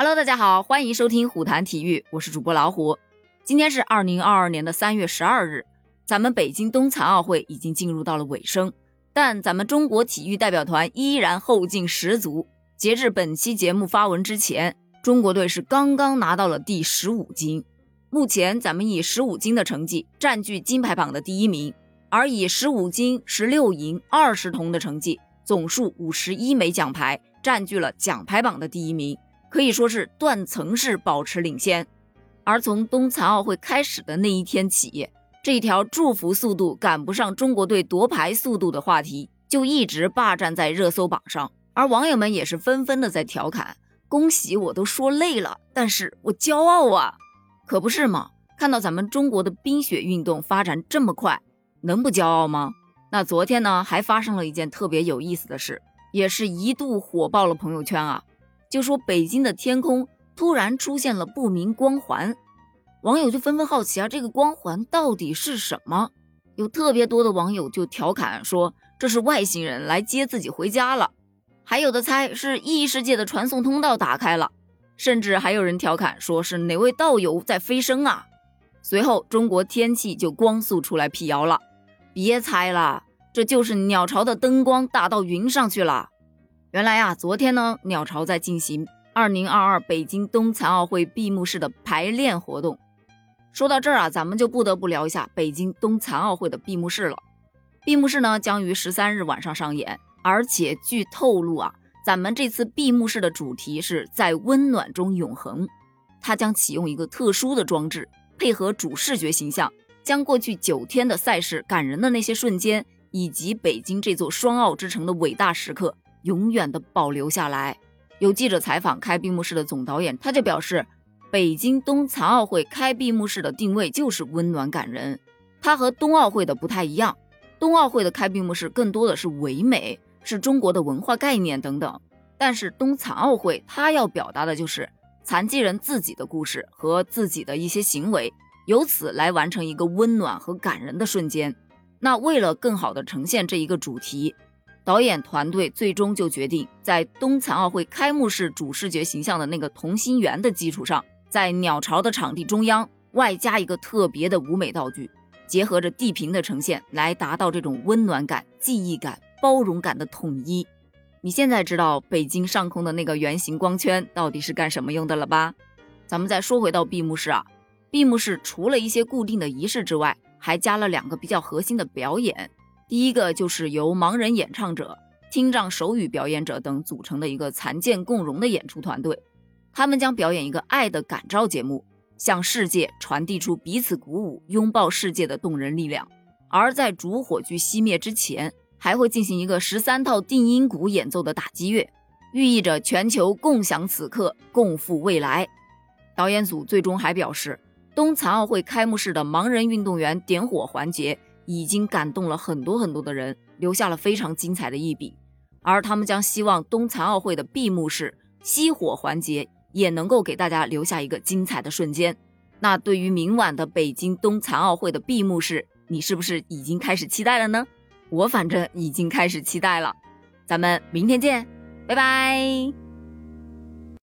Hello，大家好，欢迎收听虎谈体育，我是主播老虎。今天是二零二二年的三月十二日，咱们北京冬残奥会已经进入到了尾声，但咱们中国体育代表团依然后劲十足。截至本期节目发文之前，中国队是刚刚拿到了第十五金。目前咱们以十五金的成绩占据金牌榜的第一名，而以十五金、十六银、二十铜的成绩，总数五十一枚奖牌，占据了奖牌榜的第一名。可以说是断层式保持领先，而从冬残奥会开始的那一天起，这条祝福速度赶不上中国队夺牌速度的话题就一直霸占在热搜榜上，而网友们也是纷纷的在调侃：“恭喜我都说累了，但是我骄傲啊，可不是嘛？看到咱们中国的冰雪运动发展这么快，能不骄傲吗？那昨天呢，还发生了一件特别有意思的事，也是一度火爆了朋友圈啊。”就说北京的天空突然出现了不明光环，网友就纷纷好奇啊，这个光环到底是什么？有特别多的网友就调侃说这是外星人来接自己回家了，还有的猜是异世界的传送通道打开了，甚至还有人调侃说是哪位道友在飞升啊？随后中国天气就光速出来辟谣了，别猜了，这就是鸟巢的灯光打到云上去了。原来啊，昨天呢，鸟巢在进行二零二二北京冬残奥会闭幕式的排练活动。说到这儿啊，咱们就不得不聊一下北京冬残奥会的闭幕式了。闭幕式呢，将于十三日晚上上演，而且据透露啊，咱们这次闭幕式的主题是在温暖中永恒。它将启用一个特殊的装置，配合主视觉形象，将过去九天的赛事感人的那些瞬间，以及北京这座双奥之城的伟大时刻。永远的保留下来。有记者采访开闭幕式的总导演，他就表示，北京冬残奥会开闭幕式的定位就是温暖感人。它和冬奥会的不太一样，冬奥会的开闭幕式更多的是唯美，是中国的文化概念等等。但是冬残奥会，它要表达的就是残疾人自己的故事和自己的一些行为，由此来完成一个温暖和感人的瞬间。那为了更好的呈现这一个主题。导演团队最终就决定，在冬残奥会开幕式主视觉形象的那个同心圆的基础上，在鸟巢的场地中央外加一个特别的舞美道具，结合着地平的呈现，来达到这种温暖感、记忆感、包容感的统一。你现在知道北京上空的那个圆形光圈到底是干什么用的了吧？咱们再说回到闭幕式啊，闭幕式除了一些固定的仪式之外，还加了两个比较核心的表演。第一个就是由盲人演唱者、听障手语表演者等组成的一个残健共融的演出团队，他们将表演一个爱的感召节目，向世界传递出彼此鼓舞、拥抱世界的动人力量。而在主火炬熄灭之前，还会进行一个十三套定音鼓演奏的打击乐，寓意着全球共享此刻、共赴未来。导演组最终还表示，冬残奥会开幕式的盲人运动员点火环节。已经感动了很多很多的人，留下了非常精彩的一笔。而他们将希望冬残奥会的闭幕式熄火环节也能够给大家留下一个精彩的瞬间。那对于明晚的北京冬残奥会的闭幕式，你是不是已经开始期待了呢？我反正已经开始期待了。咱们明天见，拜拜。